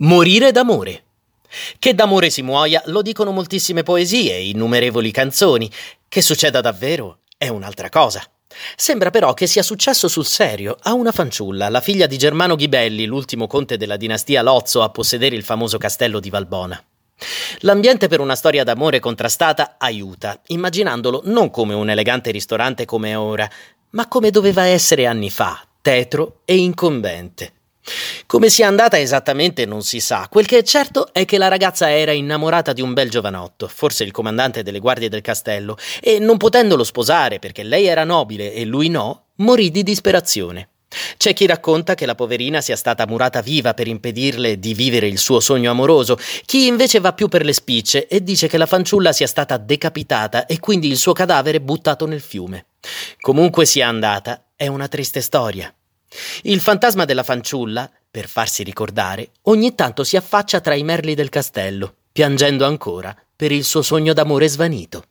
Morire d'amore. Che d'amore si muoia lo dicono moltissime poesie e innumerevoli canzoni. Che succeda davvero è un'altra cosa. Sembra però che sia successo sul serio a una fanciulla, la figlia di Germano Ghibelli, l'ultimo conte della dinastia Lozzo a possedere il famoso castello di Valbona. L'ambiente per una storia d'amore contrastata aiuta, immaginandolo non come un elegante ristorante come ora, ma come doveva essere anni fa, tetro e incombente. Come sia andata esattamente non si sa, quel che è certo è che la ragazza era innamorata di un bel giovanotto, forse il comandante delle guardie del castello, e non potendolo sposare perché lei era nobile e lui no, morì di disperazione. C'è chi racconta che la poverina sia stata murata viva per impedirle di vivere il suo sogno amoroso, chi invece va più per le spicce e dice che la fanciulla sia stata decapitata e quindi il suo cadavere buttato nel fiume. Comunque sia andata, è una triste storia. Il fantasma della fanciulla, per farsi ricordare, ogni tanto si affaccia tra i merli del castello, piangendo ancora per il suo sogno d'amore svanito.